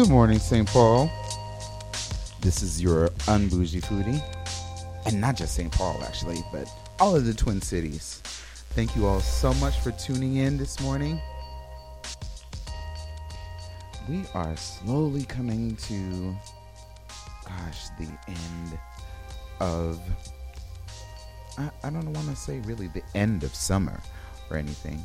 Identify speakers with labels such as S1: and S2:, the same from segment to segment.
S1: Good morning, St. Paul. This is your unbougie foodie. And not just St. Paul, actually, but all of the Twin Cities. Thank you all so much for tuning in this morning. We are slowly coming to, gosh, the end of, I, I don't want to say really the end of summer or anything.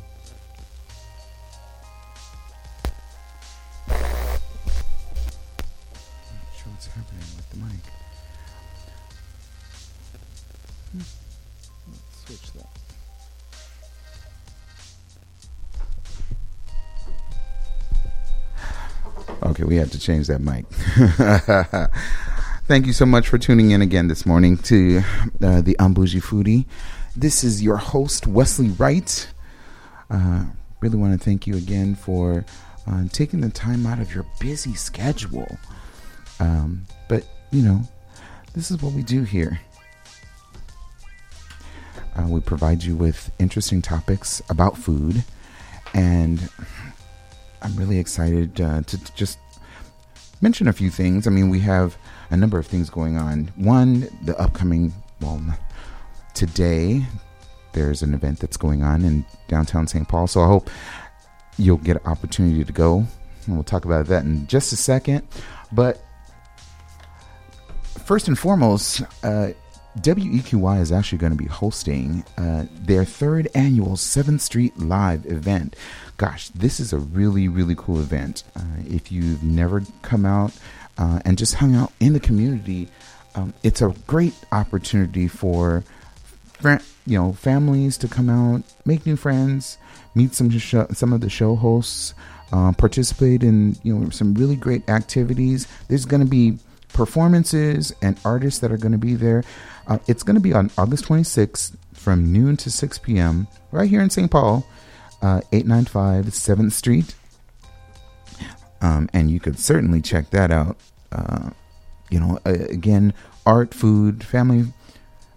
S1: We had to change that mic. Thank you so much for tuning in again this morning to uh, the Unbougie Foodie. This is your host, Wesley Wright. Uh, really want to thank you again for uh, taking the time out of your busy schedule. Um, but, you know, this is what we do here. Uh, we provide you with interesting topics about food, and I'm really excited uh, to, to just mention a few things. I mean, we have a number of things going on. One, the upcoming, well, today, there's an event that's going on in downtown St. Paul. So I hope you'll get an opportunity to go. And we'll talk about that in just a second. But first and foremost, uh, WEQY is actually going to be hosting uh, their third annual 7th Street Live event. Gosh, this is a really, really cool event. Uh, if you've never come out uh, and just hung out in the community, um, it's a great opportunity for fr- you know families to come out, make new friends, meet some sh- some of the show hosts, uh, participate in you know some really great activities. There's going to be performances and artists that are going to be there. Uh, it's going to be on August 26th from noon to 6 p.m. right here in St. Paul, uh, 895 7th Street. Um, and you could certainly check that out. Uh, you know, again, art, food, family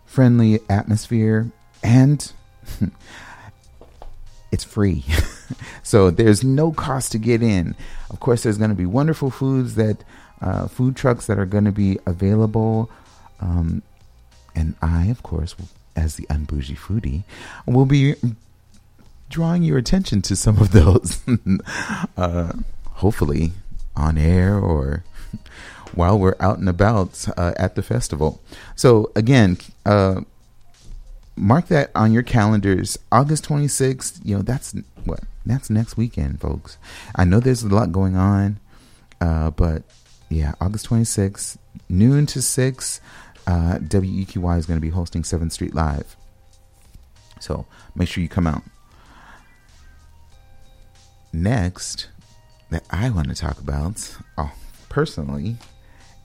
S1: friendly atmosphere, and it's free. so there's no cost to get in. Of course, there's going to be wonderful foods that uh, food trucks that are going to be available. Um, and I, of course, as the unbougie foodie, will be drawing your attention to some of those. uh, hopefully on air or while we're out and about uh, at the festival. So, again, uh, mark that on your calendars. August 26th, you know, that's what? That's next weekend, folks. I know there's a lot going on, uh, but yeah, August 26th, noon to 6, uh, WEQY is going to be hosting 7th Street Live. So make sure you come out. Next, that I want to talk about, oh, personally,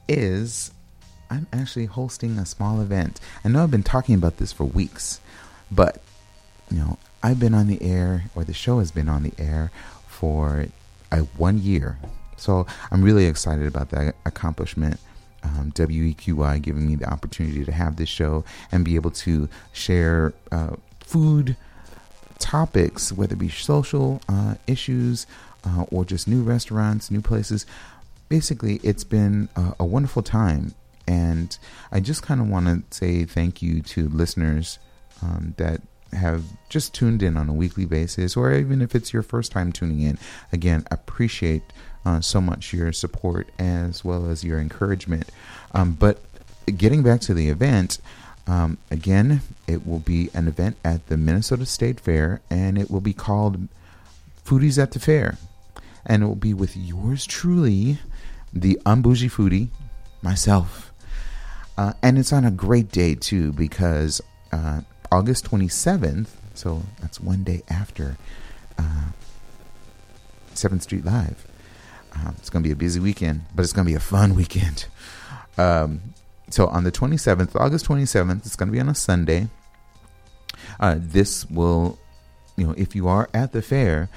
S1: is I'm actually hosting a small event. I know I've been talking about this for weeks, but you know, I've been on the air, or the show has been on the air for a one year. So I'm really excited about that accomplishment. Um, WEQY giving me the opportunity to have this show and be able to share uh, food topics, whether it be social uh, issues uh, or just new restaurants, new places. Basically, it's been a, a wonderful time. And I just kind of want to say thank you to listeners um, that have just tuned in on a weekly basis, or even if it's your first time tuning in. Again, appreciate uh, so much your support as well as your encouragement. Um, but getting back to the event, um, again, it will be an event at the Minnesota State Fair, and it will be called Foodies at the Fair. And it will be with yours truly, the Unbougie Foodie, myself. Uh, and it's on a great day, too, because uh, August 27th, so that's one day after uh, 7th Street Live. Um, it's going to be a busy weekend, but it's going to be a fun weekend. Um, so on the 27th, August 27th, it's going to be on a Sunday. Uh, this will, you know, if you are at the fair,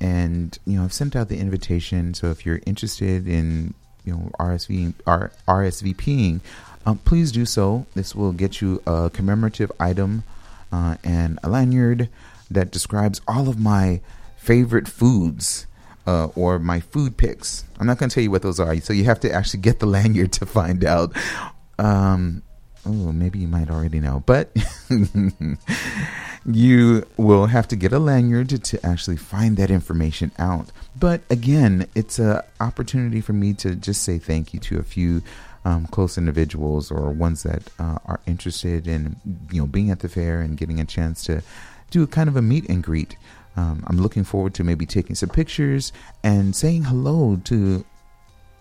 S1: and you know, I've sent out the invitation. So if you're interested in, you know, RSV, R, RSVPing, um, please do so. This will get you a commemorative item uh, and a lanyard that describes all of my favorite foods uh, or my food picks. I'm not going to tell you what those are, so you have to actually get the lanyard to find out. Um, oh, maybe you might already know, but you will have to get a lanyard to actually find that information out. But again, it's an opportunity for me to just say thank you to a few um, close individuals or ones that uh, are interested in you know being at the fair and getting a chance to do a kind of a meet and greet. Um, I'm looking forward to maybe taking some pictures and saying hello to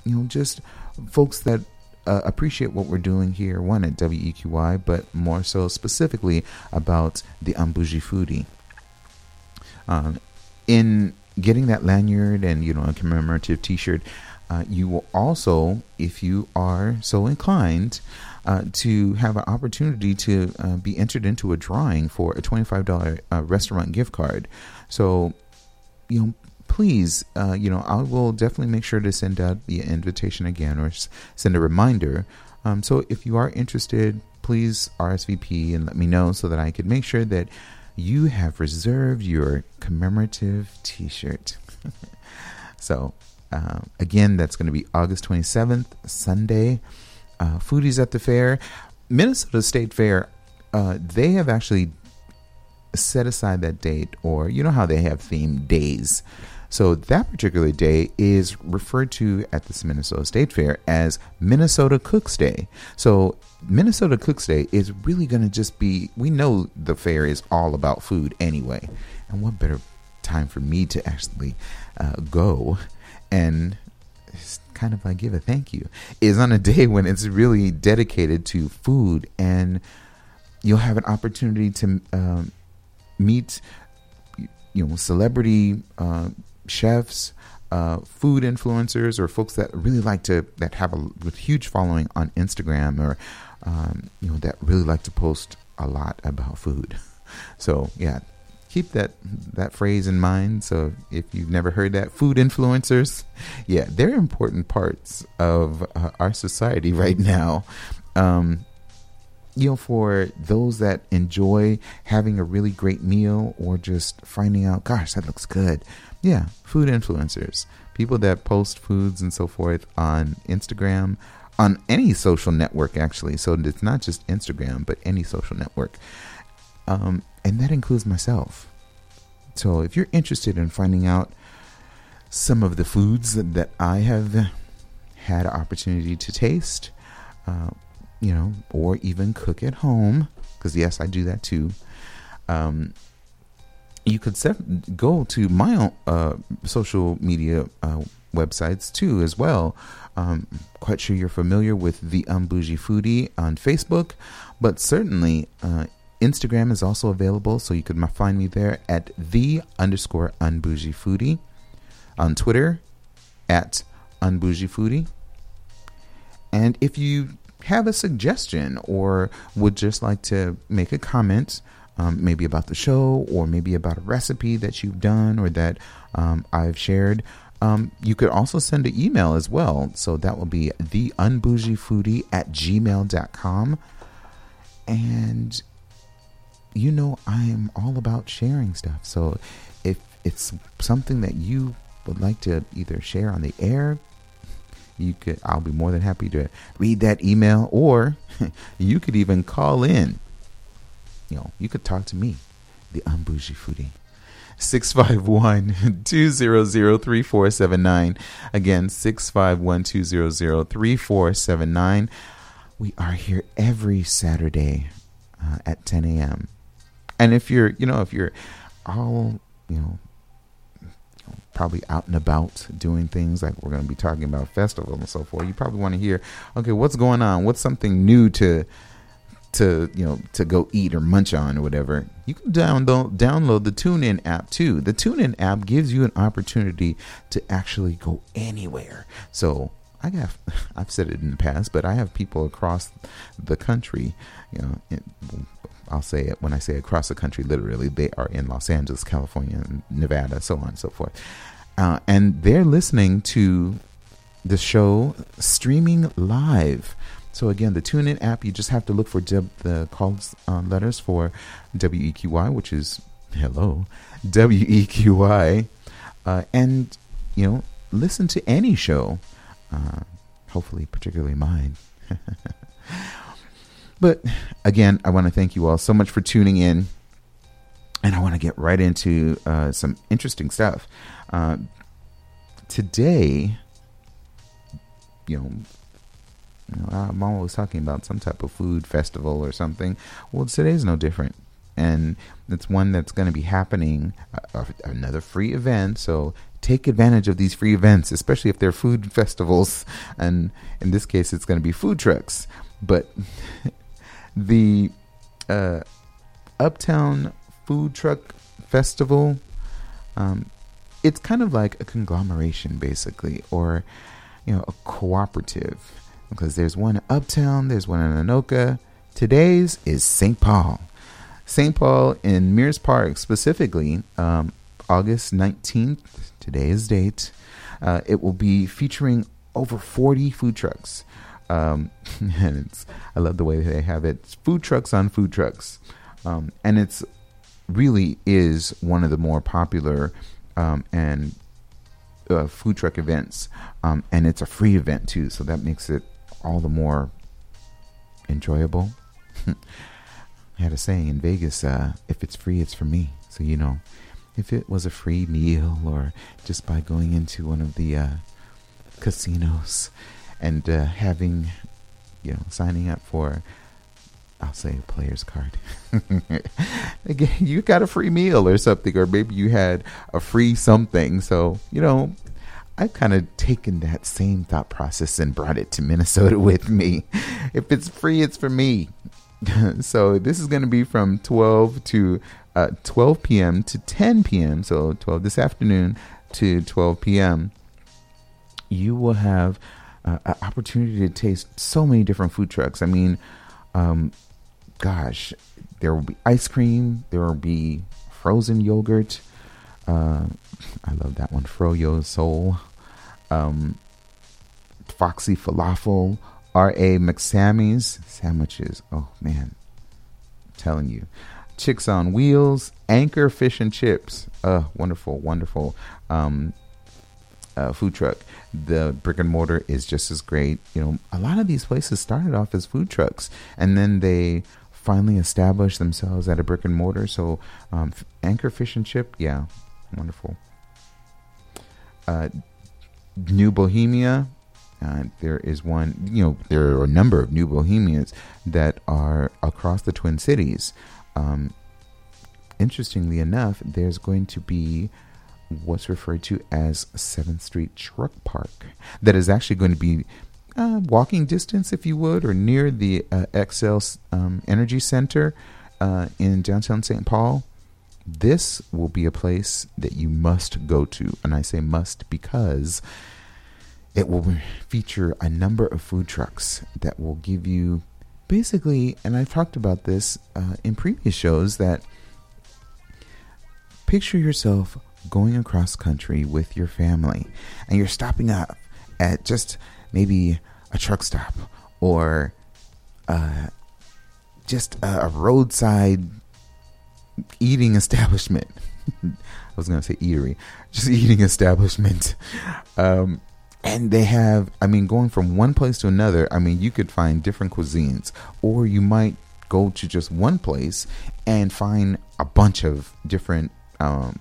S1: you know just folks that uh, appreciate what we're doing here, one at WEQY, but more so specifically about the Unbougie Foodie. Um, in getting that lanyard and you know a commemorative T-shirt, uh, you will also, if you are so inclined, uh, to have an opportunity to uh, be entered into a drawing for a $25 uh, restaurant gift card. So, you know, please, uh, you know, I will definitely make sure to send out the invitation again or send a reminder. Um, so if you are interested, please RSVP and let me know so that I can make sure that you have reserved your commemorative t shirt. so, uh, again, that's going to be August 27th, Sunday. Uh, foodies at the fair. Minnesota State Fair, uh, they have actually set aside that date, or you know how they have themed days. So that particular day is referred to at this Minnesota State Fair as Minnesota Cooks Day. So Minnesota Cooks Day is really going to just be, we know the fair is all about food anyway. And what better time for me to actually uh, go and kind of like give a thank you is on a day when it's really dedicated to food and you'll have an opportunity to um, meet you know celebrity uh, chefs, uh, food influencers, or folks that really like to that have a huge following on Instagram, or um, you know that really like to post a lot about food. So yeah, keep that that phrase in mind. So if you've never heard that, food influencers, yeah, they're important parts of uh, our society right now. Um, you know, for those that enjoy having a really great meal or just finding out, gosh, that looks good. Yeah, food influencers, people that post foods and so forth on Instagram, on any social network, actually. So it's not just Instagram, but any social network. Um, and that includes myself. So if you're interested in finding out some of the foods that, I have had opportunity to taste, uh, you know, or even cook at home, because yes, I do that too. Um, you could set, go to my own uh, social media uh, websites too as well. Um, quite sure you're familiar with the Unbougie Foodie on Facebook, but certainly uh, Instagram is also available, so you could find me there at the underscore Unbougie Foodie. On Twitter, at Unbougie Foodie. And if you have a suggestion or would just like to make a comment, um, maybe about the show or maybe about a recipe that you've done or that um, I've shared, um, you could also send an email as well. So that will be the unbougiefoodie at gmail.com. And you know, I am all about sharing stuff. So if it's something that you would like to either share on the air, you could I'll be more than happy to read that email or you could even call in you know, you could talk to me, the Unbougie Foodie. 651-200-3479. Again, 651-200-3479. We are here every Saturday uh, at 10 a.m. And if you're, you know, if you're all, you know, probably out and about doing things like we're going to be talking about festivals and so forth, you probably want to hear, okay, what's going on? What's something new to to you know to go eat or munch on or whatever, you can download download the TuneIn app too. The TuneIn app gives you an opportunity to actually go anywhere. So I have I've said it in the past, but I have people across the country. You know, I'll say it when I say across the country. Literally, they are in Los Angeles, California, Nevada, so on and so forth, uh, and they're listening to the show streaming live so again, the TuneIn app, you just have to look for the calls uh, letters for WEQY, which is hello, WEQY, uh, and you know, listen to any show, uh, hopefully, particularly mine. but again, I want to thank you all so much for tuning in. And I want to get right into uh, some interesting stuff. Uh, today, you know, you know, I'm always talking about some type of food festival or something. Well, today's no different. And it's one that's going to be happening, uh, another free event. So take advantage of these free events, especially if they're food festivals. And in this case, it's going to be food trucks. But the uh, Uptown Food Truck Festival, um, it's kind of like a conglomeration, basically, or you know, a cooperative. Because there's one Uptown, there's one in Anoka. Today's is St. Paul. St. Paul in Mears Park, specifically, um, August 19th, today's date. Uh, it will be featuring over 40 food trucks. Um, and it's, I love the way they have it. It's food trucks on food trucks. Um, and it's really is one of the more popular um, and uh, food truck events, um, and it's a free event too, so that makes it all the more enjoyable. I had a saying in Vegas: uh, "If it's free, it's for me." So you know, if it was a free meal or just by going into one of the uh, casinos and uh, having, you know, signing up for I'll say a player's card. Again, you got a free meal or something, or maybe you had a free something. So, you know, I've kind of taken that same thought process and brought it to Minnesota with me. If it's free, it's for me. so this is going to be from 12 to uh, 12 p.m. to 10 p.m. So 12 this afternoon to 12 p.m. You will have uh, an opportunity to taste so many different food trucks. I mean, um, gosh, there will be ice cream. There will be frozen yogurt. Uh, I love that one, Froyo Soul. Um, Foxy Falafel, R.A. MacSammy's sandwiches. Oh man, I'm telling you. Chicks on Wheels, Anchor Fish and Chips. Uh, wonderful, wonderful um, uh, food truck. The brick and mortar is just as great. You know, a lot of these places started off as food trucks, and then they finally established themselves at a brick and mortar. So, um, Anchor Fish and Chip, yeah, wonderful. Uh, New Bohemia, uh, there is one, you know, there are a number of New Bohemians that are across the Twin Cities. Um, interestingly enough, there's going to be what's referred to as 7th Street Truck Park that is actually going to be uh, walking distance, if you would, or near the uh, Xcel um, Energy Center uh, in downtown St. Paul, this will be a place that you must go to. And I say must because it will feature a number of food trucks that will give you basically, and I've talked about this uh, in previous shows, that picture yourself going across country with your family and you're stopping up at just maybe a truck stop or uh, just a, roadside eating establishment. I was going to say eatery, just eating establishment. Um, and they have, I mean, going from one place to another, I mean, you could find different cuisines, or you might go to just one place and find a bunch of different, um,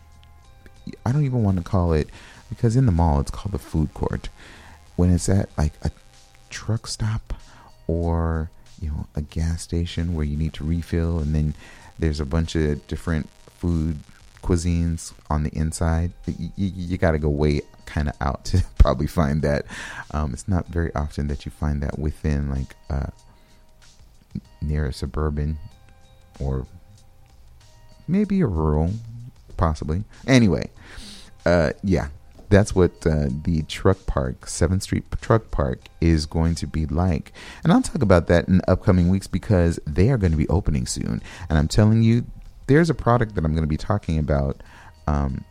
S1: I don't even want to call it, because in the mall it's called the food court. When it's at like a truck stop or you know a gas station where you need to refill and then there's a bunch of different food cuisines on the inside you, you, you got to go way kind of out to probably find that um, it's not very often that you find that within like uh, near a suburban or maybe a rural possibly anyway uh, yeah that's what uh, the truck park, 7th Street Truck Park, is going to be like. And I'll talk about that in upcoming weeks because they are going to be opening soon. And I'm telling you, there's a product that I'm going to be talking about. Um,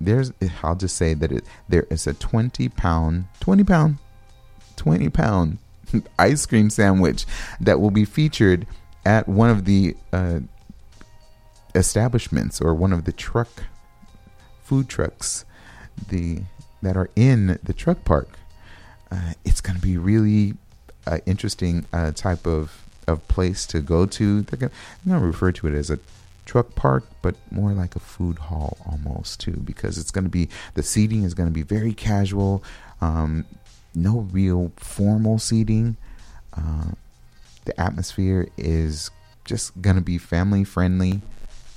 S1: there's, I'll just say that it, there is a 20 pound, 20 pound, 20 pound ice cream sandwich that will be featured at one of the uh, establishments or one of the truck food trucks the that are in the truck park. Uh, it's going to be really uh, interesting uh, type of of place to go to. They're going to refer to it as a truck park, but more like a food hall almost too, because it's going to be the seating is going to be very casual, um, no real formal seating. Uh, the atmosphere is just going to be family friendly.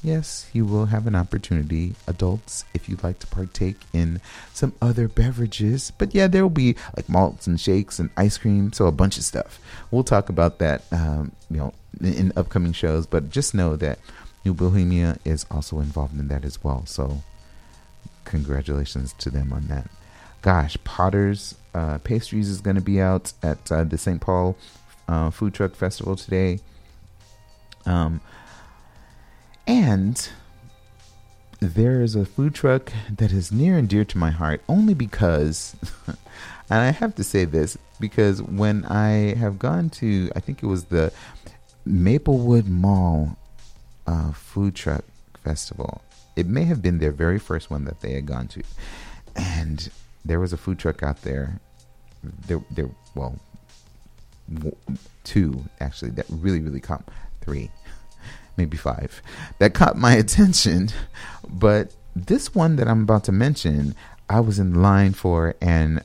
S1: Yes, you will have an opportunity, adults, if you'd like to partake in some other beverages. But yeah, there will be like malts and shakes and ice cream, so a bunch of stuff. We'll talk about that, um, you know, in, in upcoming shows. But just know that New Bohemia is also involved in that as well. So congratulations to them on that. Gosh, Potter's uh, Pastries is going to be out at uh, the St. Paul uh, Food Truck Festival today. Um, and there is a food truck that is near and dear to my heart only because, and I have to say this, because when I have gone to, I think it was the Maplewood Mall uh, food truck festival. It may have been their very first one that they had gone to, and there was a food truck out there. There, there, well, two actually that really, really caught three maybe five, that caught my attention. But this one that I'm about to mention, I was in line for, and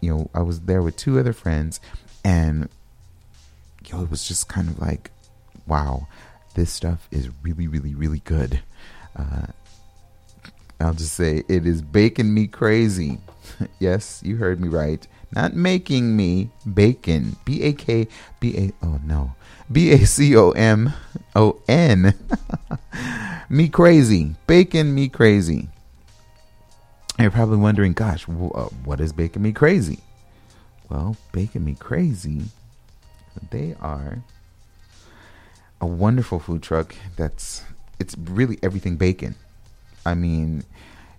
S1: you know, I was there with two other friends, and know, it was just kind of like, wow, this stuff is really, really, really good. Uh, I'll just say it is baking me crazy. yes, you heard me right. Not making me bacon. B A K B A. Oh no. B A C O M O N. Me crazy. Bacon me crazy. you're probably wondering, gosh, uh, what is Bacon Me Crazy? Well, Bacon Me Crazy, they are a wonderful food truck that's it's really everything bacon. I mean,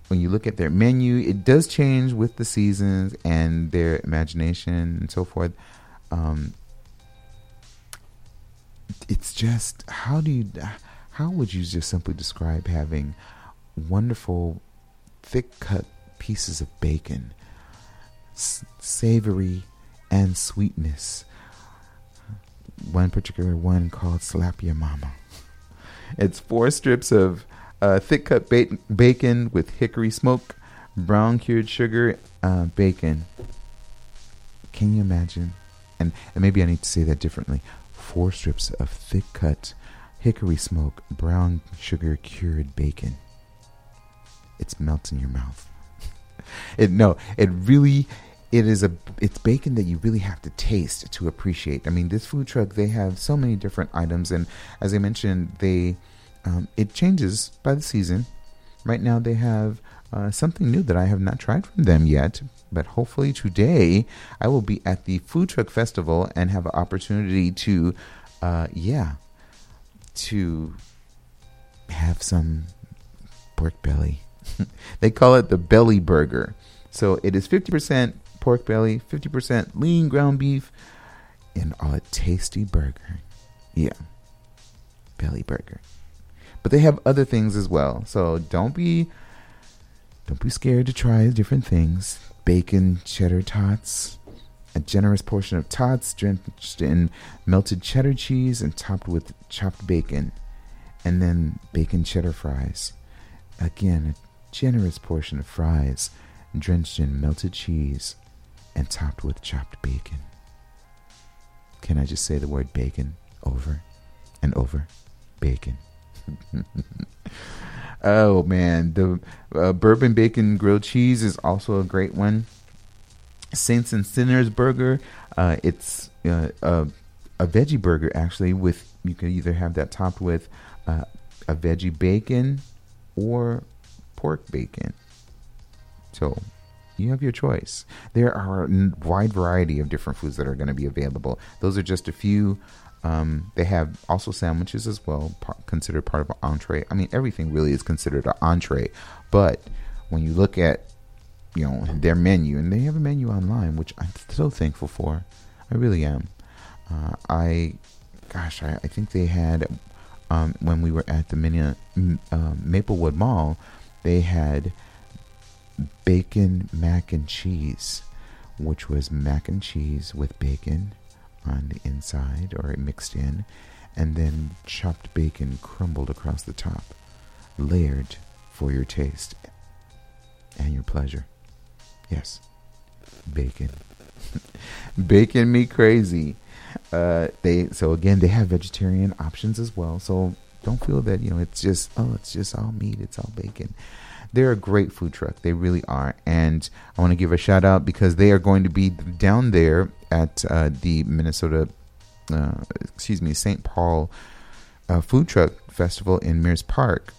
S1: when you look at their menu, it does change with the seasons and their imagination and so forth. Um, it's just how do you how would you just simply describe having wonderful thick cut pieces of bacon s- savory and sweetness? One particular one called slap your mama. It's four strips of uh, thick cut ba- bacon with hickory smoke brown cured sugar uh, bacon. Can you imagine? And, and maybe i need to say that differently four strips of thick cut hickory smoke brown sugar cured bacon. It's melts in your mouth. it no, it really it is a it's bacon that you really have to taste to appreciate. I mean, this food truck they have so many different items, and as I mentioned, they um, it changes by the season. Right now, they have uh, something new that I have not tried from them yet, but hopefully today I will be at the food truck festival and have an opportunity to, uh, yeah, to have some pork belly. they call it the belly burger. So it is 50% pork belly, 50% lean ground beef, and a tasty burger. Yeah, belly burger. But they have other things as well. So don't be don't be scared to try different things bacon cheddar tots, a generous portion of tots drenched in melted cheddar cheese and topped with chopped bacon, and then bacon cheddar fries. Again, a generous portion of fries drenched in melted cheese and topped with chopped bacon. Can I just say the word bacon over and over? Bacon. Oh man, the uh, bourbon bacon grilled cheese is also a great one. Saints and Sinners burger, uh, it's uh, a, a veggie burger actually. With you can either have that topped with uh, a veggie bacon or pork bacon. So you have your choice. There are a wide variety of different foods that are going to be available. Those are just a few um, they have also sandwiches as well, par- considered part of an entree. I mean, everything really is considered an entree. But when you look at, you know, their menu, and they have a menu online, which I'm so thankful for. I really am. Uh, I, gosh, I, I, think they had, um, when we were at the mini, uh, Maplewood Mall, they had bacon mac and cheese, which was mac and cheese with bacon on the inside or mixed in, and then chopped bacon crumbled across the top, layered for your taste and your pleasure. Yes, bacon. bacon me crazy. Uh, they so again they have vegetarian options as well. So don't feel that you know it's just oh it's just all meat, it's all bacon. They're a great food truck. They really are. And I want to give a shout out because they are going to be down there at uh, the Minnesota, uh, excuse me, St. Paul uh, Food Truck Festival in Mears Park.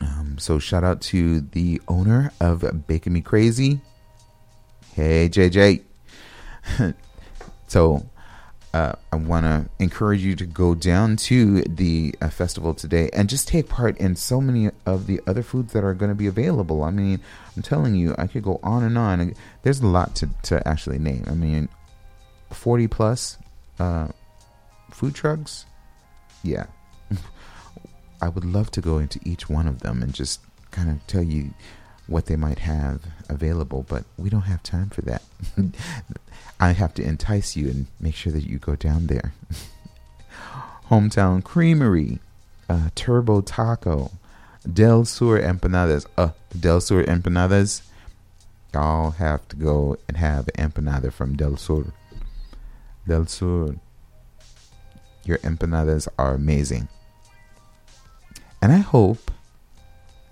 S1: Um, so shout out to the owner of Bacon Me Crazy. Hey, JJ. so uh, I want to encourage you to go down to the uh, festival today and just take part in so many of the other foods that are going to be available. I mean, I'm telling you, I could go on and on. There's a lot to, to actually name. I mean, 40 plus uh, food trucks. Yeah. I would love to go into each one of them and just kind of tell you what they might have available, but we don't have time for that. I have to entice you and make sure that you go down there. Hometown Creamery, uh, Turbo Taco, Del Sur Empanadas. Uh, Del Sur Empanadas. Y'all have to go and have an empanada from Del Sur. Del Sur. Your empanadas are amazing. And I hope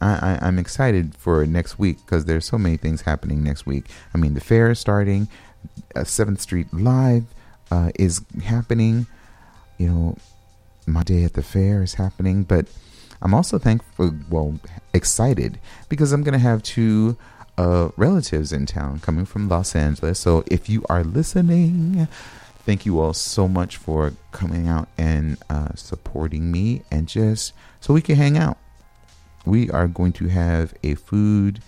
S1: I, am excited for next week because there's so many things happening next week. I mean, the fair is starting, Seventh Street Live uh, is happening. You know, my day at the fair is happening, but I'm also thankful, well, excited because I'm going to have two uh, relatives in town coming from Los Angeles. So if you are listening, thank you all so much for coming out and uh, supporting me and just so we can hang out we are going to have a food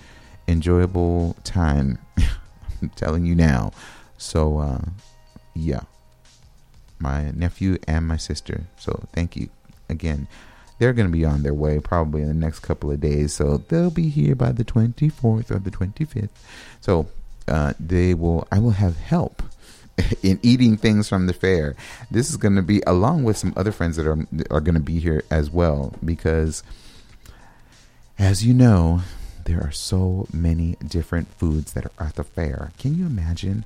S1: enjoyable time. Telling you now. So, uh, yeah, my nephew and my sister. So, thank you again. They're going to be on their way probably in the next couple of days. So, they'll be here by the 24th or the 25th. So, uh, they will, I will have help in eating things from the fair. This is going to be along with some other friends that are are going to be here as well because as you know, there are so many different foods that are at the fair. Can you imagine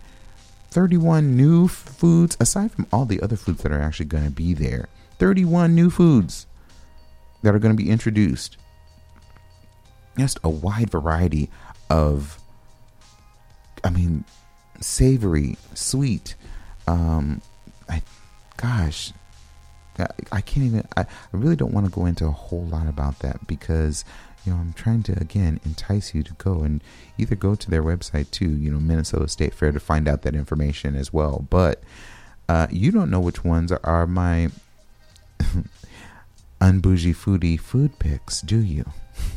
S1: 31 new foods aside from all the other foods that are actually going to be there? 31 new foods that are going to be introduced. Just a wide variety of I mean savory, sweet, um I gosh, I, I can't even I, I really don't want to go into a whole lot about that because you know, I'm trying to again entice you to go and either go to their website too, you know, Minnesota State Fair to find out that information as well. But uh, you don't know which ones are, my unbougie foodie food picks, do you?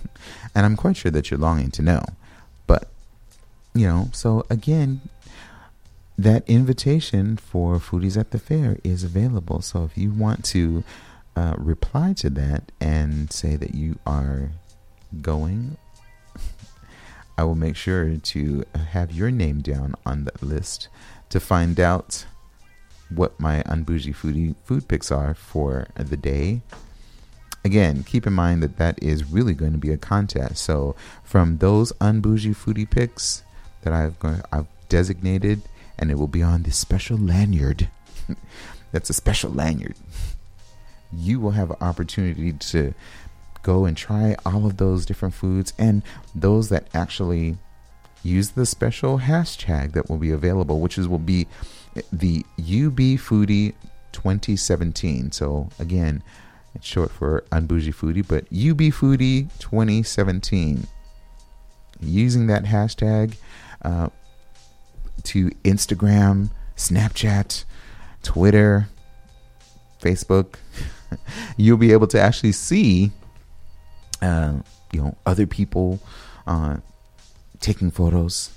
S1: and I'm quite sure that you're longing to know. But you know, so again, that invitation for foodies at the fair is available. So if you want to uh, reply to that and say that you are going, I will make sure to have your name down on that list to find out what my unbougie foodie food picks are for the day. Again, keep in mind that that is really going to be a contest. So, from those unbougie foodie picks that I've going, I've designated, and it will be on this special lanyard. That's a special lanyard. You will have an opportunity to go and try all of those different foods and those that actually use the special hashtag that will be available, which is will be the UB Foodie 2017. So again, it's short for Unbougie Foodie, but UB Foodie 2017. Using that hashtag uh, to Instagram, Snapchat, Twitter, Facebook, you'll be able to actually see uh, you know, other people uh, taking photos,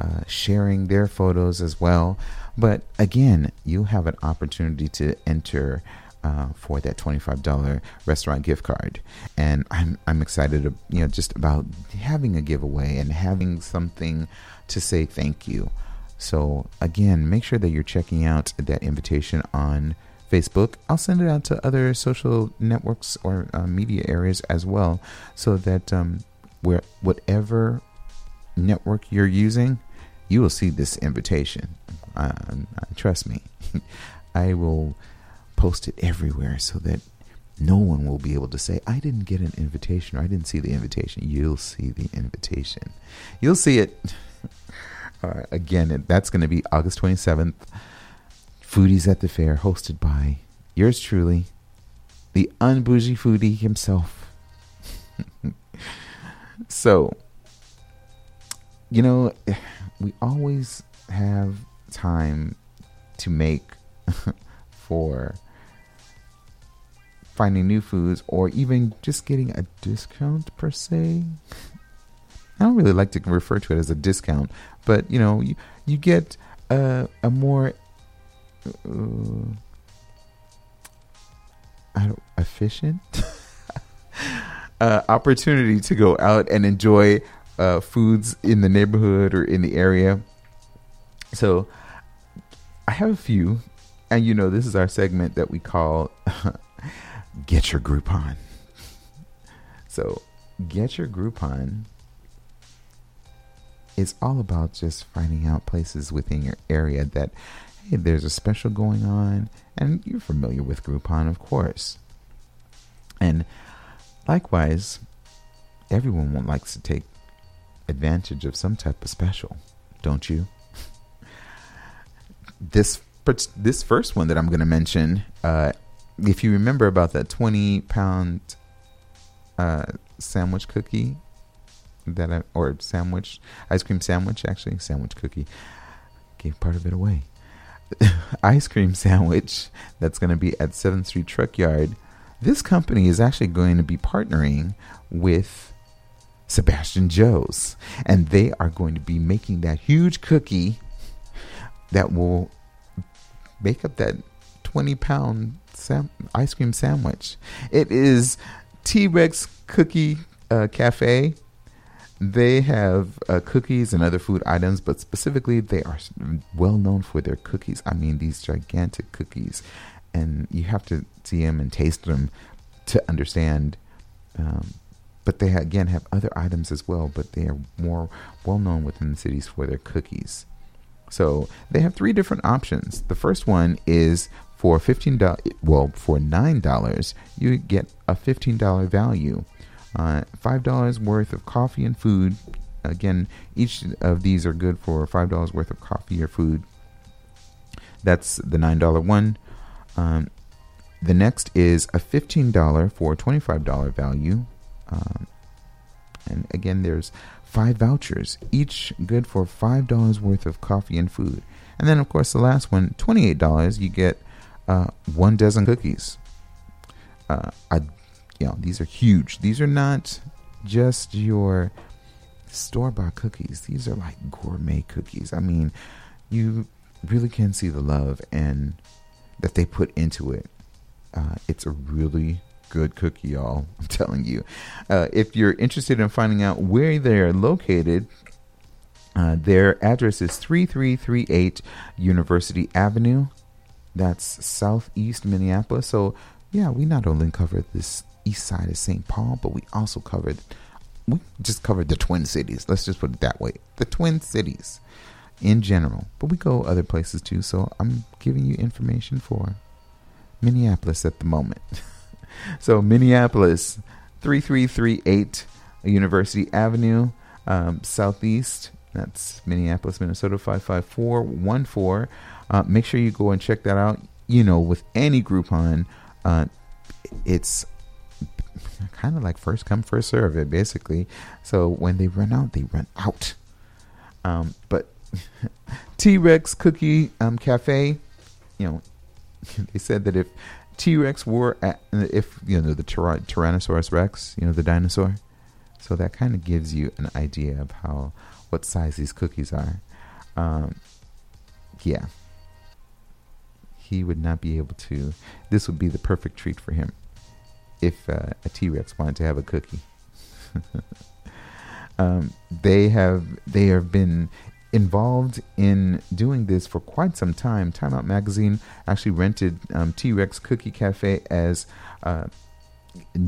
S1: uh, sharing their photos as well. But again, you have an opportunity to enter uh, for that $25 restaurant gift card. And I'm, I'm excited, to, you know, just about having a giveaway and having something to say thank you. So again, make sure that you're checking out that invitation on Facebook. I'll send it out to other social networks or uh, media areas as well, so that um, where whatever network you're using, you will see this invitation. Uh, trust me, I will post it everywhere so that no one will be able to say, I didn't get an invitation or I didn't see the invitation. You'll see the invitation. You'll see it. again, that's going to be August 27th. Foodies at the Fair, hosted by yours truly, the unbougie foodie himself. so, you know, we always have time to make for finding new foods or even just getting a discount per se. I don't really like to refer to it as a discount, but you know, you, you get a, a more uh, efficient uh, opportunity to go out and enjoy uh, foods in the neighborhood or in the area. So I have a few, and you know, this is our segment that we call get your Groupon. So, get your Groupon is all about just finding out places within your area that, hey, there's a special going on, and you're familiar with Groupon, of course. And likewise, everyone likes to take advantage of some type of special, don't you? this this first one that I'm going to mention uh, if you remember about that 20 pound uh, sandwich cookie that I, or sandwich ice cream sandwich actually sandwich cookie gave part of it away ice cream sandwich that's going to be at 7th Street Truck Yard this company is actually going to be partnering with Sebastian Joe's and they are going to be making that huge cookie that will make up that 20 pound sam- ice cream sandwich. It is T Rex Cookie uh, Cafe. They have uh, cookies and other food items, but specifically, they are well known for their cookies. I mean, these gigantic cookies, and you have to see them and taste them to understand. Um, but they again have other items as well, but they are more well known within the cities for their cookies. So they have three different options. The first one is for $15 well for $9 you get a $15 value uh, $5 worth of coffee and food. Again each of these are good for $5 worth of coffee or food. That's the $9 one. Um, the next is a $15 for $25 value. Um, and again there's five vouchers each good for $5 worth of coffee and food. And then of course the last one $28 you get uh, one dozen cookies. Uh, I, you know, these are huge. These are not just your store bought cookies. These are like gourmet cookies. I mean, you really can see the love and that they put into it. Uh, it's a really good cookie, y'all. I'm telling you. Uh, if you're interested in finding out where they're located, uh, their address is 3338 University Avenue, that's southeast Minneapolis. So, yeah, we not only covered this east side of St. Paul, but we also covered, we just covered the Twin Cities. Let's just put it that way the Twin Cities in general. But we go other places too. So, I'm giving you information for Minneapolis at the moment. so, Minneapolis, 3338 University Avenue, um, southeast. That's Minneapolis, Minnesota 55414. Uh, make sure you go and check that out. You know, with any Groupon, uh, it's kind of like first come first serve it basically. So when they run out, they run out. Um, but T Rex Cookie um, Cafe, you know, they said that if T Rex were at, if you know the Tyra- Tyrannosaurus Rex, you know the dinosaur, so that kind of gives you an idea of how what size these cookies are. Um, yeah, he would not be able to. This would be the perfect treat for him if uh, a T Rex wanted to have a cookie. um, they have they have been involved in doing this for quite some time. Time Out Magazine actually rented um, T Rex Cookie Cafe as uh,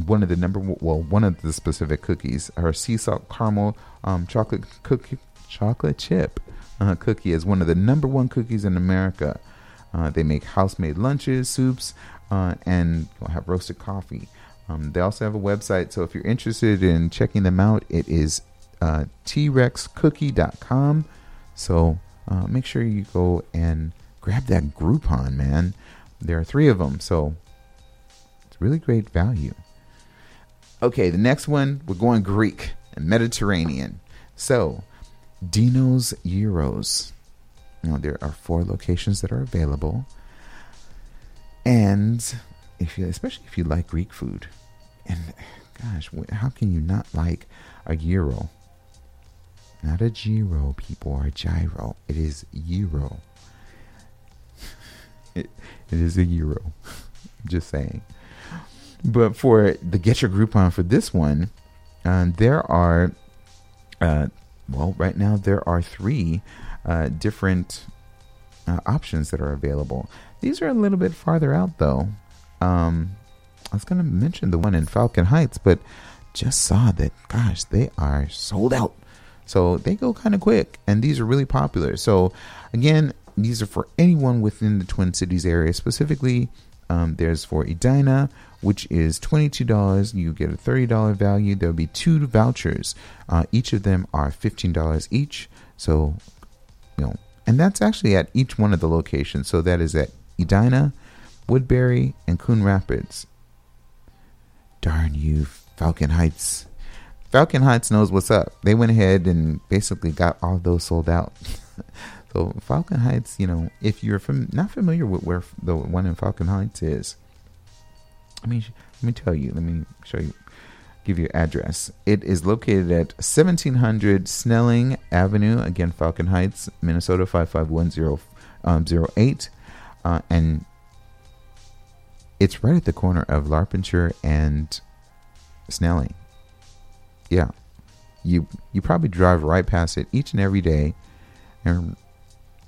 S1: one of the number well one of the specific cookies. Her sea salt caramel um, chocolate cookie chocolate chip uh, cookie is one of the number one cookies in America. Uh, they make house made lunches, soups, uh, and have roasted coffee. Um, they also have a website, so if you're interested in checking them out, it is uh, trexcookie.com. So uh, make sure you go and grab that Groupon, man. There are three of them, so it's really great value. Okay, the next one, we're going Greek and Mediterranean. So, Dino's Gyros. Know, there are four locations that are available. And if you, especially if you like Greek food, and gosh, how can you not like a gyro? Not a gyro, people, or a gyro. It is euro. it, it is a euro. Just saying. But for the Get Your Groupon for this one, uh, there are, uh, well, right now there are three uh, different uh, options that are available. These are a little bit farther out, though. Um, I was going to mention the one in Falcon Heights, but just saw that, gosh, they are sold out. So they go kind of quick, and these are really popular. So, again, these are for anyone within the Twin Cities area. Specifically, um, there's for Edina, which is $22. You get a $30 value. There'll be two vouchers. Uh, each of them are $15 each. So, you know, and that's actually at each one of the locations. So that is at Edina, Woodbury, and Coon Rapids. Darn you, Falcon Heights. Falcon Heights knows what's up. They went ahead and basically got all those sold out. so Falcon Heights, you know, if you're fam- not familiar with where the one in Falcon Heights is, let me let me tell you. Let me show you. Give you address. It is located at 1700 Snelling Avenue, again Falcon Heights, Minnesota 55108, um, uh, and it's right at the corner of Larpenteur and Snelling. Yeah. You you probably drive right past it each and every day and,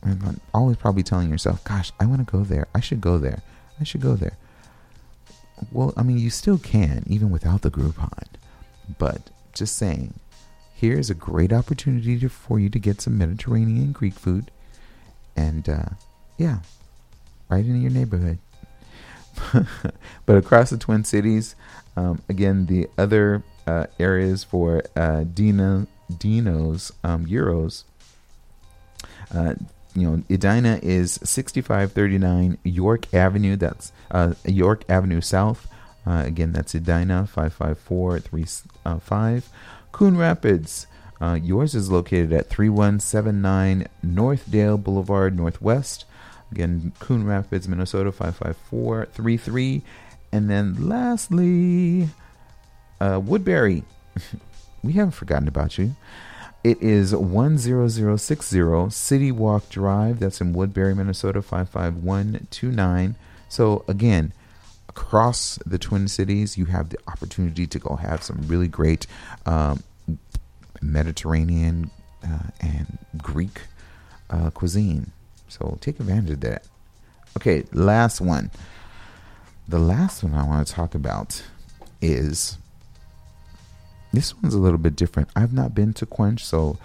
S1: and always probably telling yourself, "Gosh, I want to go there. I should go there. I should go there." Well, I mean, you still can even without the Groupon. But just saying, here's a great opportunity to, for you to get some Mediterranean Greek food and uh, yeah, right in your neighborhood. but across the Twin Cities, um, again, the other uh, areas for uh, Dino, Dino's um, Gyros. Uh, you know, Edina is 6539 York Avenue. That's uh, York Avenue South. Uh, again, that's Edina 554355. Coon Rapids. Uh, yours is located at 3179 Northdale Boulevard Northwest. Again, Coon Rapids, Minnesota 55433. And then lastly, uh, Woodbury. we haven't forgotten about you. It is 10060 City Walk Drive. That's in Woodbury, Minnesota 55129. So, again, across the Twin Cities, you have the opportunity to go have some really great um, Mediterranean uh, and Greek uh, cuisine. So take advantage of that. Okay, last one. The last one I want to talk about is this one's a little bit different. I've not been to Quench, so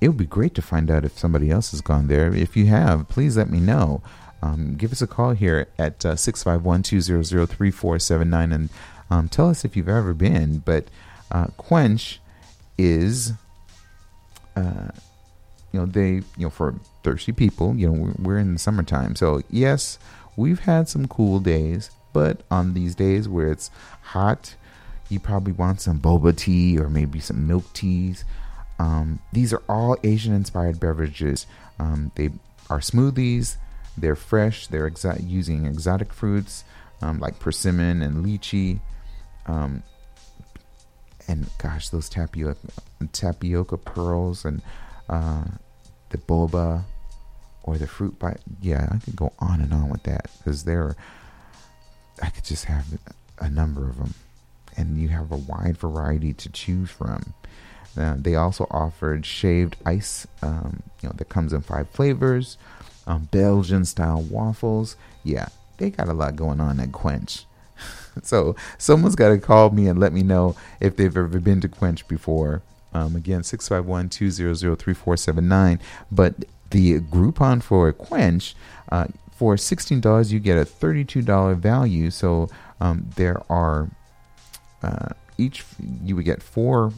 S1: it would be great to find out if somebody else has gone there. If you have, please let me know. Um, give us a call here at uh, 651 200 3479 and um, tell us if you've ever been. But uh, Quench is, uh, you know, they, you know, for thirsty people, you know, we're in the summertime. So, yes, we've had some cool days, but on these days where it's hot, you probably want some boba tea or maybe some milk teas. Um, these are all Asian inspired beverages. Um, they are smoothies, they're fresh, they're exa- using exotic fruits um, like persimmon and lychee. Um, and gosh, those tapioca, tapioca pearls and uh, the boba. or the fruit by yeah i could go on and on with that because there i could just have a number of them and you have a wide variety to choose from. Uh, they also offered shaved ice um, you know that comes in five flavors um, belgian style waffles. Yeah they got a lot going on at quench. So someone's got to call me and let me know if they've ever been to quench before um, again 651-200-3479 but the Groupon for Quench, uh, for $16, you get a $32 value. So um, there are uh, each, you would get four,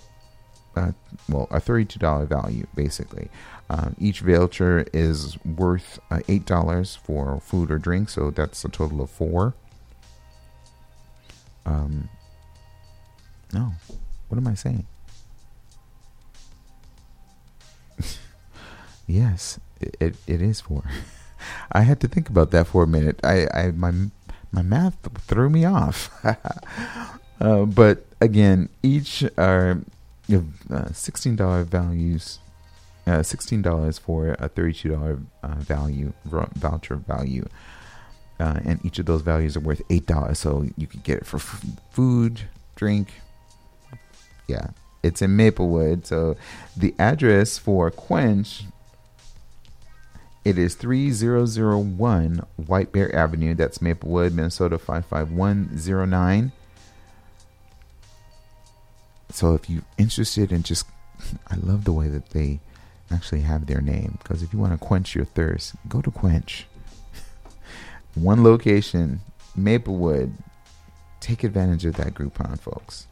S1: uh, well, a $32 value basically. Um, each voucher is worth uh, $8 for food or drink, so that's a total of four. Um, no, what am I saying? Yes, it, it is four. I had to think about that for a minute. I, I my my math threw me off. uh, but again, each are uh, sixteen dollar values. Uh, sixteen dollars for a thirty-two dollar uh, value voucher value, uh, and each of those values are worth eight dollars. So you could get it for f- food, drink. Yeah, it's in Maplewood. So the address for Quench it is 3001 White Bear Avenue. That's Maplewood, Minnesota 55109. So if you're interested in just, I love the way that they actually have their name. Because if you want to quench your thirst, go to Quench. One location, Maplewood. Take advantage of that Groupon, folks.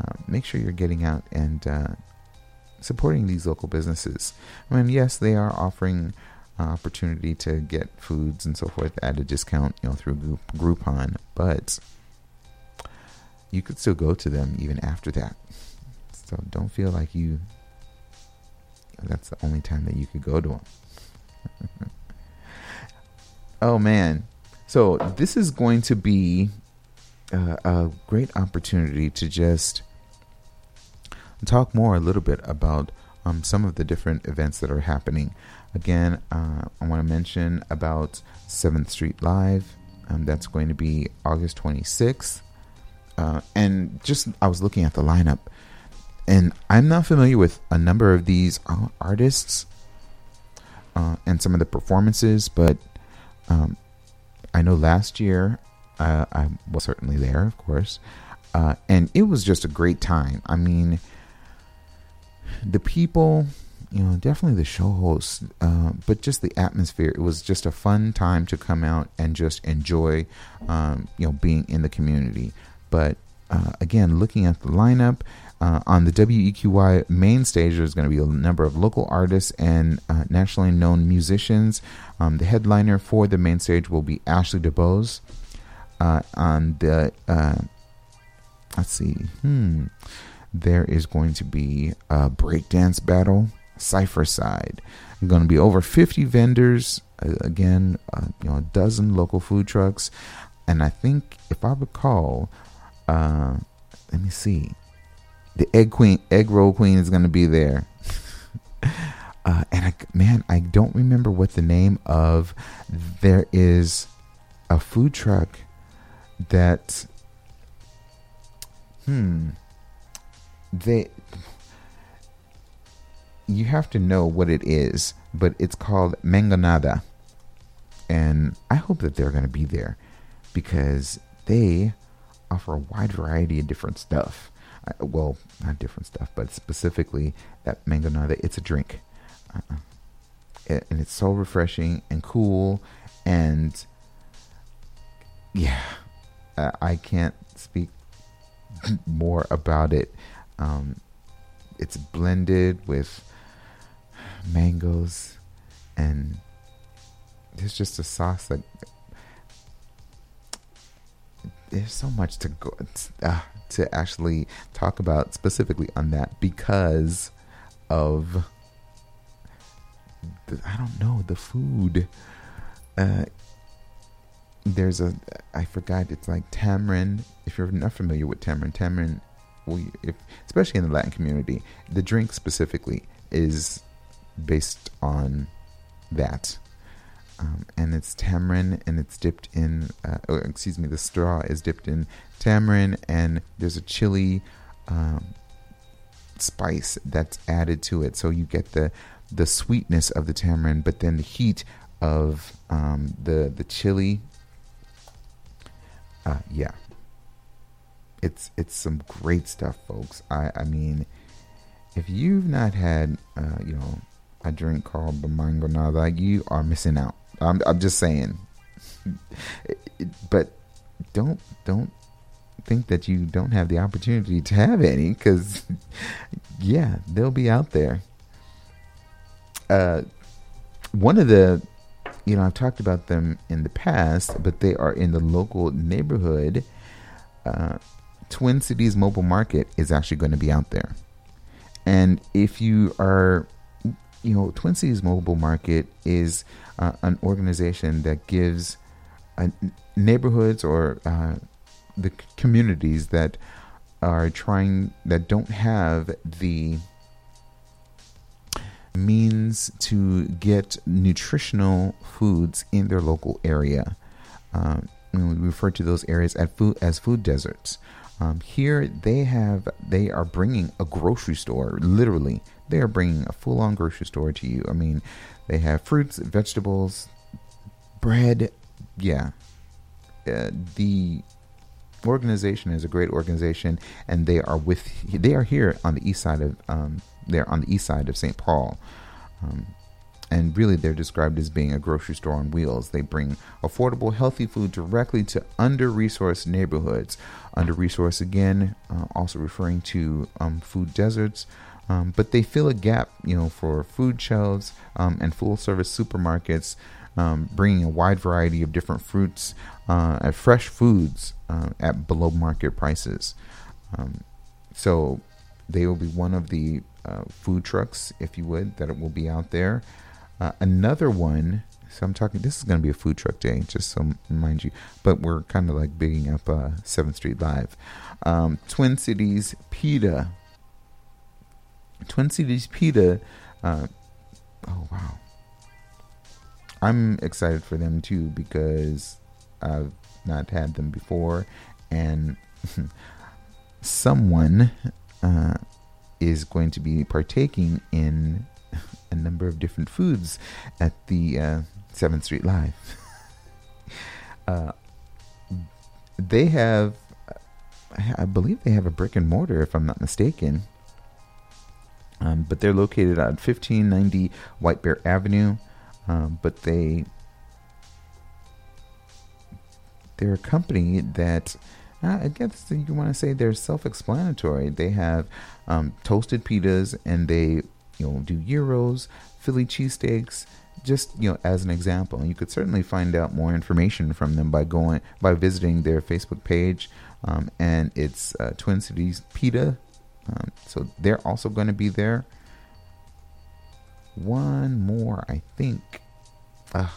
S1: Uh, make sure you're getting out and uh, supporting these local businesses. I mean, yes, they are offering opportunity to get foods and so forth at a discount, you know, through Groupon, but you could still go to them even after that. So don't feel like you that's the only time that you could go to them. oh man. So this is going to be uh, a great opportunity to just talk more a little bit about um, some of the different events that are happening Again, uh, I want to mention about 7th Street Live. Um, that's going to be August 26th. Uh, and just, I was looking at the lineup, and I'm not familiar with a number of these artists uh, and some of the performances, but um, I know last year uh, I was certainly there, of course, uh, and it was just a great time. I mean, the people you know, definitely the show host, uh, but just the atmosphere. It was just a fun time to come out and just enjoy, um, you know, being in the community. But uh, again, looking at the lineup uh, on the WEQY main stage, there's going to be a number of local artists and uh, nationally known musicians. Um, the headliner for the main stage will be Ashley DuBose. Uh, on the uh, let's see, hmm, there is going to be a breakdance battle Cipher Side. going to be over 50 vendors. Uh, again, uh, you know, a dozen local food trucks, and I think if I recall, uh, let me see, the egg queen, egg roll queen is going to be there. uh, and I, man, I don't remember what the name of. There is a food truck that, hmm, they you have to know what it is, but it's called Mangonada. And I hope that they're going to be there because they offer a wide variety of different stuff. Uh, well, not different stuff, but specifically that Mangonada, it's a drink. It, and it's so refreshing and cool. And yeah, uh, I can't speak more about it. Um, it's blended with mangoes, and there's just a sauce that there's so much to go uh, to actually talk about specifically on that because of the, I don't know the food. Uh, there's a I forgot it's like tamarind. If you're not familiar with tamarind, tamarind, if, especially in the Latin community, the drink specifically is based on that. Um, and it's tamarind and it's dipped in, uh, or excuse me, the straw is dipped in tamarind and there's a chili um, spice that's added to it. So you get the, the sweetness of the tamarind, but then the heat of um, the, the chili. Uh, yeah. It's, it's some great stuff, folks. I, I mean, if you've not had, uh, you know, a drink called the Mango Bamangonada, you are missing out. I'm, I'm just saying. but don't don't think that you don't have the opportunity to have any because yeah they'll be out there uh, one of the you know i've talked about them in the past but they are in the local neighborhood uh, twin cities mobile market is actually going to be out there and if you are you know, Twin Cities Mobile Market is uh, an organization that gives uh, neighborhoods or uh, the communities that are trying that don't have the means to get nutritional foods in their local area. Um, we refer to those areas as food as food deserts. Um, here they have they are bringing a grocery store literally they are bringing a full on grocery store to you. I mean, they have fruits, vegetables, bread. Yeah. Uh, the organization is a great organization, and they are with they are here on the east side of um, they're on the east side of St. Paul. Um, and really, they're described as being a grocery store on wheels. They bring affordable, healthy food directly to under resourced neighborhoods. Under resourced, again, uh, also referring to um, food deserts, um, but they fill a gap, you know, for food shelves um, and full service supermarkets, um, bringing a wide variety of different fruits uh, and fresh foods uh, at below market prices. Um, so they will be one of the uh, food trucks, if you would, that will be out there. Uh, another one. So I'm talking. This is going to be a food truck day, just so mind you. But we're kind of like bigging up uh, Seventh Street Live. Um, Twin Cities Pita Twin Cities Pita. Uh, oh wow, I'm excited for them too because I've not had them before, and someone uh, is going to be partaking in a number of different foods at the uh, Seventh Street Live. uh, they have, I believe, they have a brick and mortar, if I'm not mistaken. Um, but they're located on 1590 White Bear Avenue. Um, but they they're a company that uh, I guess you want to say they're self-explanatory. They have um, toasted pitas and they you know do gyros, Philly cheesesteaks, just you know as an example. And you could certainly find out more information from them by going by visiting their Facebook page. Um, and it's uh, Twin Cities Pita um, so they're also going to be there. One more, I think. Uh,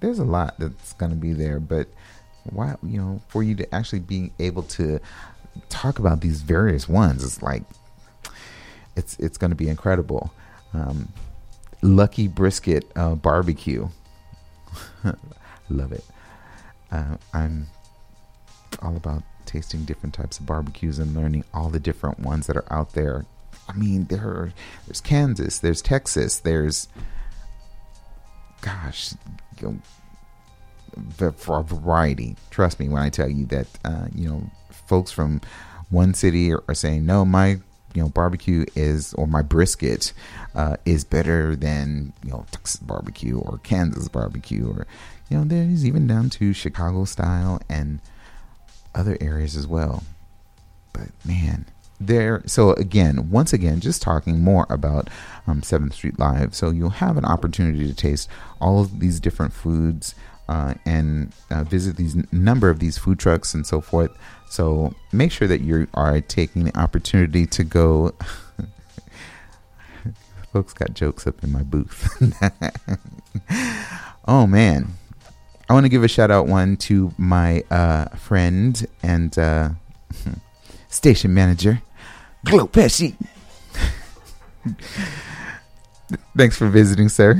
S1: there's a lot that's going to be there, but why, you know, for you to actually be able to talk about these various ones, it's like it's it's going to be incredible. Um, Lucky Brisket uh, Barbecue, love it. Uh, I'm all about tasting different types of barbecues and learning all the different ones that are out there. I mean, there are, there's Kansas, there's Texas, there's gosh, you know, for a variety. Trust me when I tell you that uh, you know folks from one city are, are, saying no, my you know barbecue is or my brisket uh, is better than you know Texas barbecue or Kansas barbecue or you know there's even down to Chicago style and other areas as well. But man, there. So again, once again, just talking more about um, Seventh Street Live. So you'll have an opportunity to taste all of these different foods uh, and uh, visit these number of these food trucks and so forth. So make sure that you are taking the opportunity to go. Folks got jokes up in my booth. oh man, I want to give a shout out one to my uh, friend and uh, station manager, Glo Pesci. Thanks for visiting, sir.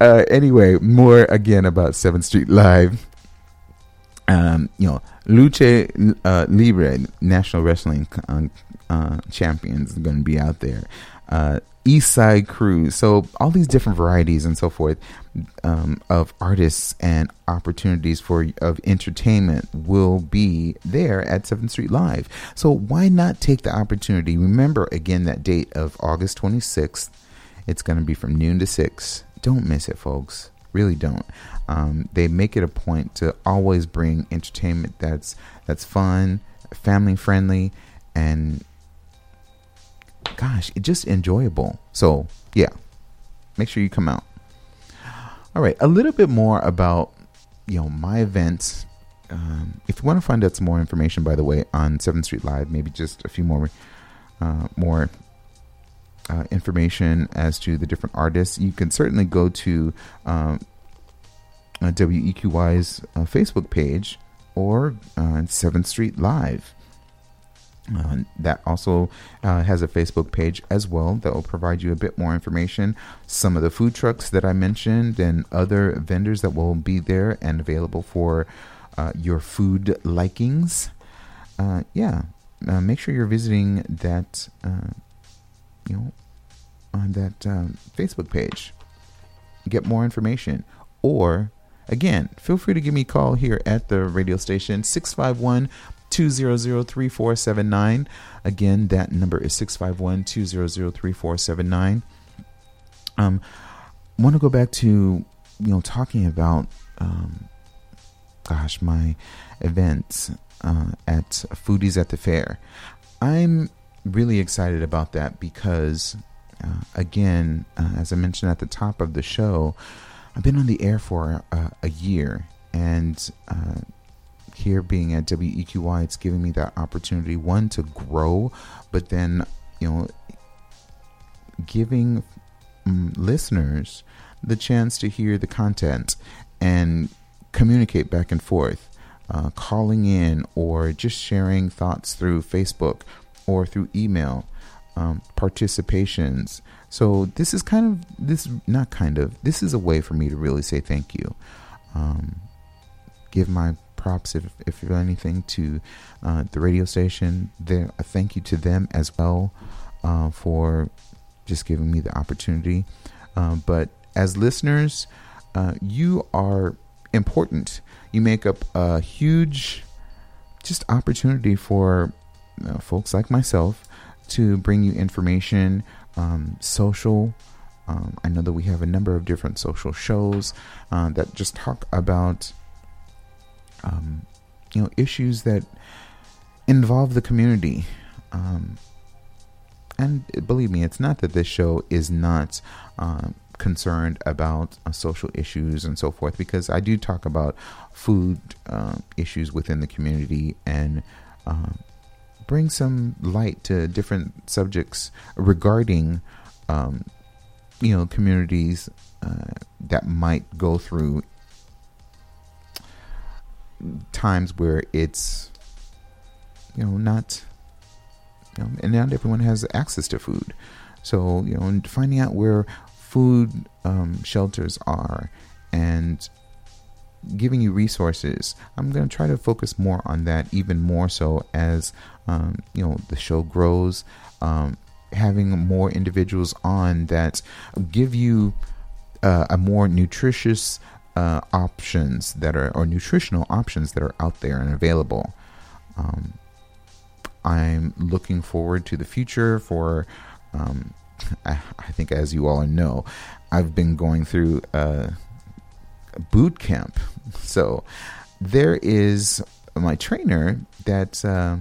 S1: uh, anyway, more again about 7th Street Live. Um, you know, Lucha uh, Libre, National Wrestling uh, uh Champions, is going to be out there. Uh, East Side Crew. So all these different varieties and so forth um, of artists and opportunities for of entertainment will be there at Seventh Street Live. So why not take the opportunity? Remember again that date of August 26th. It's going to be from noon to six. Don't miss it, folks. Really don't. Um, they make it a point to always bring entertainment that's that's fun, family friendly, and gosh, just enjoyable. So, yeah, make sure you come out. All right, a little bit more about you know my events. Um, if you want to find out some more information, by the way, on Seventh Street Live, maybe just a few more uh, more uh, information as to the different artists, you can certainly go to um, uh, WEQY's uh, Facebook page or uh, Seventh Street Live. Uh, that also has a Facebook page as well that will provide you a bit more information. Some of the food trucks that I mentioned and other vendors that will be there and available for your food likings. Yeah, uh, make sure you're visiting that, uh, you know, on that um, Facebook page. Get more information. Or, again, feel free to give me a call here at the radio station, 651 200-3479. Again, that number is 651-200-3479. Um, I want to go back to, you know, talking about, um, gosh, my events uh, at Foodies at the Fair. I'm really excited about that because, uh, again, uh, as I mentioned at the top of the show, I've been on the air for uh, a year, and uh, here being at WEQY, it's giving me that opportunity, one, to grow, but then, you know, giving um, listeners the chance to hear the content and communicate back and forth, uh, calling in or just sharing thoughts through Facebook or through email, um, participations. So this is kind of this not kind of this is a way for me to really say thank you. Um, give my props, if, if you anything, to uh, the radio station. There, a thank you to them as well uh, for just giving me the opportunity. Uh, but as listeners, uh, you are important. You make up a huge, just opportunity for uh, folks like myself to bring you information, um, social. Um, I know that we have a number of different social shows uh, that just talk about um, you know issues that involve the community. Um, and believe me, it's not that this show is not uh, concerned about uh, social issues and so forth, because I do talk about food uh, issues within the community and uh, bring some light to different subjects regarding, um, you know, communities uh, that might go through times where it's you know not you know and not everyone has access to food. So you know finding out where food um, shelters are and giving you resources i'm going to try to focus more on that even more so as um, you know the show grows um, having more individuals on that give you uh, a more nutritious uh, options that are or nutritional options that are out there and available. Um, I'm looking forward to the future for. Um, I, I, think, as you all know, I've been going through a boot camp. So there is my trainer that. Uh,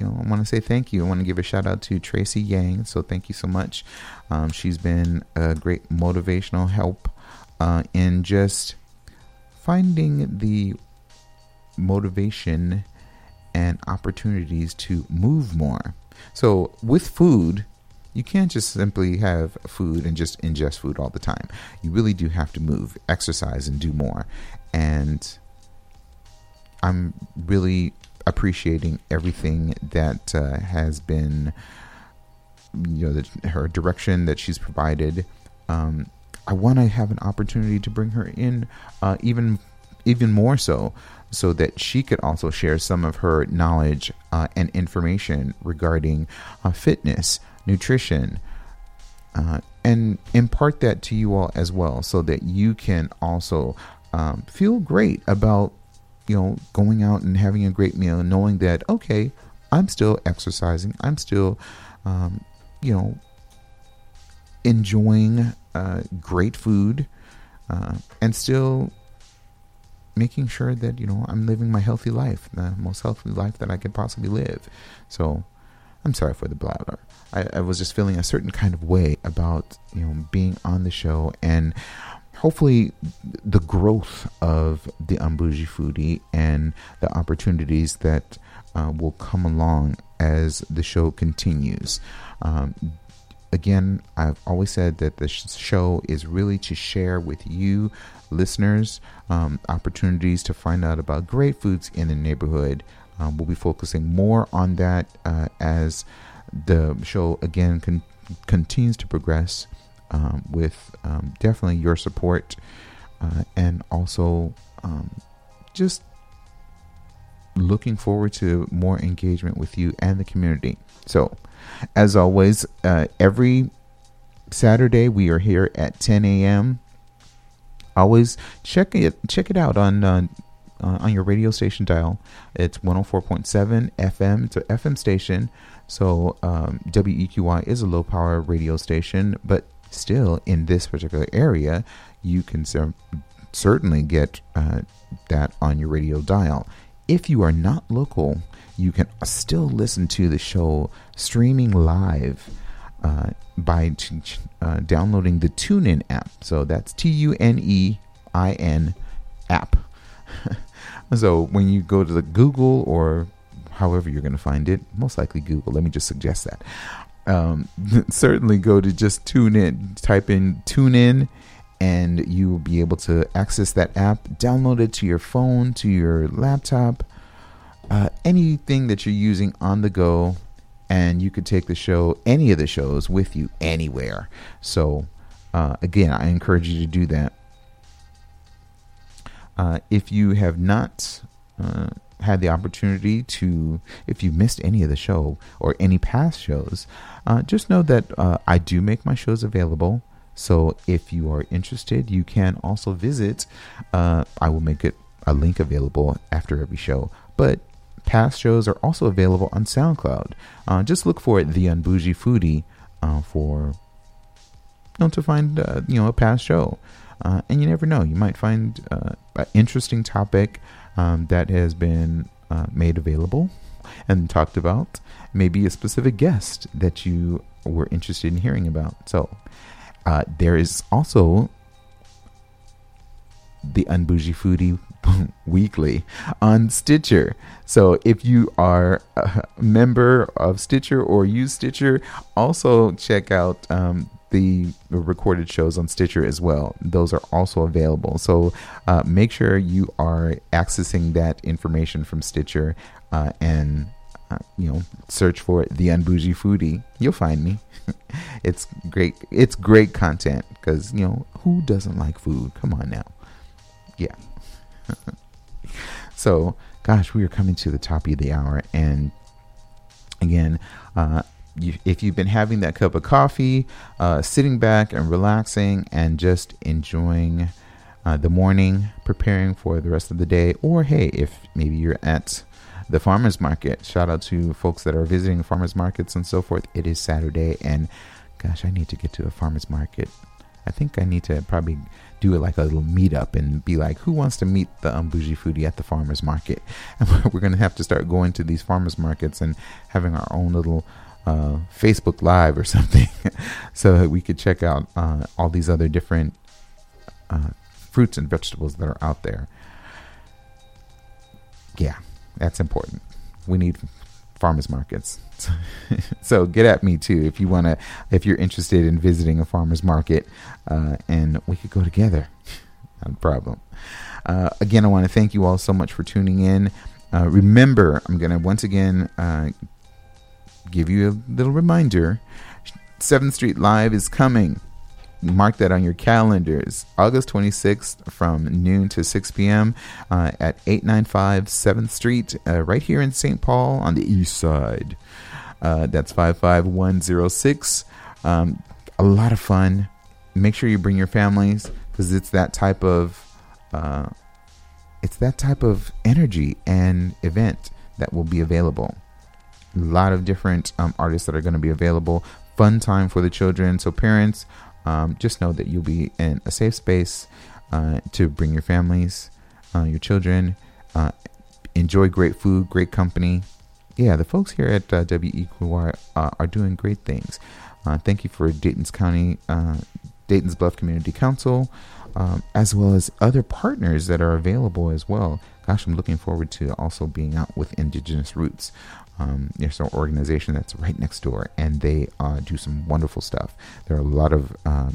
S1: you know, I want to say thank you. I want to give a shout out to Tracy Yang. So thank you so much. Um, she's been a great motivational help uh, in just finding the motivation and opportunities to move more. So, with food, you can't just simply have food and just ingest food all the time. You really do have to move, exercise, and do more. And I'm really appreciating everything that uh, has been you know the, her direction that she's provided. Um, I want to have an opportunity to bring her in uh, even even more so so that she could also share some of her knowledge uh, and information regarding uh, fitness, nutrition, uh, and impart that to you all as well, so that you can also um, feel great about you know going out and having a great meal, knowing that okay, I'm still exercising, I'm still um, you know enjoying uh, great food, uh, and still making sure that you know I'm living my healthy life, the most healthy life that I could possibly live. So, I'm sorry for the blather. I, I was just feeling a certain kind of way about you know being on the show and hopefully the growth of the Unbougie Foodie and the opportunities that uh, will come along as the show continues. Um, again, I've always said that the show is really to share with you listeners um, opportunities to find out about great foods in the neighborhood. Um, we'll be focusing more on that uh, as the show again con- continues to progress um, with um, definitely your support uh, and also um, just looking forward to more engagement with you and the community. So, as always, uh, every Saturday we are here at 10 a.m always check it check it out on uh, on your radio station dial. It's 104.7 FM. It's an FM station. So um, WEQY is a low power radio station, but still in this particular area, you can certainly get uh, that on your radio dial. If you are not local, you can still listen to the show streaming live uh, by t- uh, downloading the TuneIn app. So that's T U N E I N app. so when you go to the Google or however you're going to find it, most likely Google, let me just suggest that. Um, certainly go to just tune in, type in tune in, and you will be able to access that app, download it to your phone, to your laptop, uh, anything that you're using on the go and you could take the show, any of the shows, with you anywhere. So, uh, again, I encourage you to do that. Uh, if you have not uh, had the opportunity to, if you missed any of the show or any past shows, uh, just know that uh, I do make my shows available. So if you are interested, you can also visit. Uh, I will make it a link available after every show. But Past shows are also available on SoundCloud. Just look for the Unbougie Foodie for you know, to find you know a past show. Uh, and you never know, you might find uh, an interesting topic um, that has been uh, made available and talked about. Maybe a specific guest that you were interested in hearing about. So there is also the Unbougie Foodie weekly on Stitcher. So if you are a member of Stitcher or use Stitcher, also check out um, the recorded shows on Stitcher as well. Those are also available. So uh, make sure you are accessing that information from Stitcher uh, and uh, you know search for the Unbougie Foodie. You'll find me. it's great. It's great content because you know who doesn't like food? Come on now. Yeah. so, gosh, we are coming to the top of the hour. And again, uh, you, if you've been having that cup of coffee, uh, sitting back and relaxing and just enjoying uh, the morning, preparing for the rest of the day, or hey, if maybe you're at the farmers market, shout out to folks that are visiting farmers markets and so forth. It is Saturday, and gosh, I need to get to a farmers market. I think I need to probably do it like a little meetup and be like, who wants to meet the Unbougie Foodie at the farmer's market? And we're going to have to start going to these farmers markets and having our own little uh, Facebook Live or something so that we could check out uh, all these other different uh, fruits and vegetables that are out there. Yeah, that's important. We need farmers markets. so get at me too if you want to, if you're interested in visiting a farmer's market, uh, and we could go together. Not a problem. Uh, again, I want to thank you all so much for tuning in. Uh, remember, I'm going to once again give you a little reminder 7th Street Live is coming. Mark that on your calendars. August 26th from noon to 6 p.m. Uh, at 895 7th Street, uh, right here in St. Paul on the east side. Uh, that's 55106. Um, a lot of fun. Make sure you bring your families because it's that type of uh, it's that type of energy and event that will be available. A lot of different um, artists that are going to be available. Fun time for the children. So parents, um, just know that you'll be in a safe space uh, to bring your families, uh, your children. Uh, enjoy great food, great company. Yeah, the folks here at uh, WEQY uh, are doing great things. Uh, thank you for Dayton's County, uh, Dayton's Bluff Community Council, um, as well as other partners that are available as well. Gosh, I'm looking forward to also being out with Indigenous Roots. Um, there's an organization that's right next door, and they uh, do some wonderful stuff. There are a lot of uh,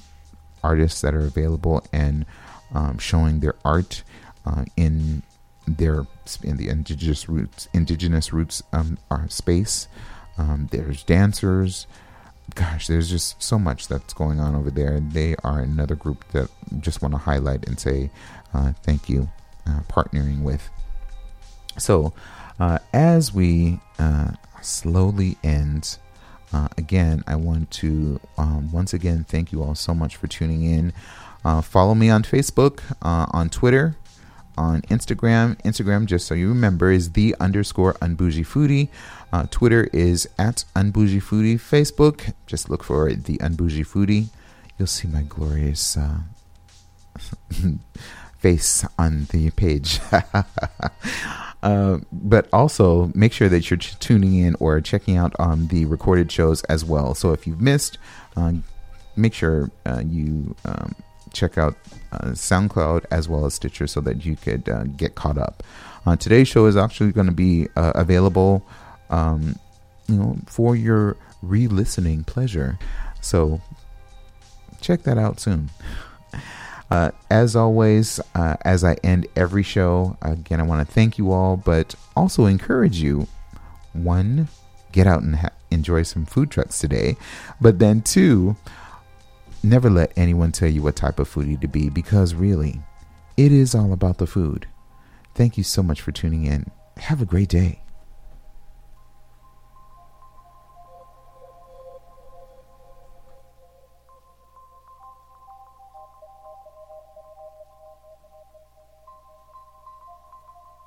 S1: artists that are available and um, showing their art uh, in their in the indigenous roots indigenous roots um, space. Um, there's dancers. Gosh, there's just so much that's going on over there. They are another group that just want to highlight and say uh, thank you, uh, partnering with. So, uh, as we uh, slowly end, uh, again, I want to um, once again thank you all so much for tuning in. Uh, follow me on Facebook, uh, on Twitter, on Instagram. Instagram, just so you remember, is the underscore unbougie foodie. Uh, Twitter is at unbougie foodie. Facebook, just look for the unbougie foodie. You'll see my glorious face on the page. Uh, but also make sure that you're tuning in or checking out um, the recorded shows as well. So if you've missed, uh, make sure uh, you um, check out uh, SoundCloud as well as Stitcher so that you could uh, get caught up. today's show is actually going to be available, um, you know, for your re-listening pleasure. So check that out soon. Uh, as always, uh, as I end every show, again, I want to thank you all, but also encourage you. One, get out and ha- enjoy some food trucks today. But then, two, never let anyone tell you what type of foodie to be because really, it is all about the food. Thank you so much for tuning in. Have a great day.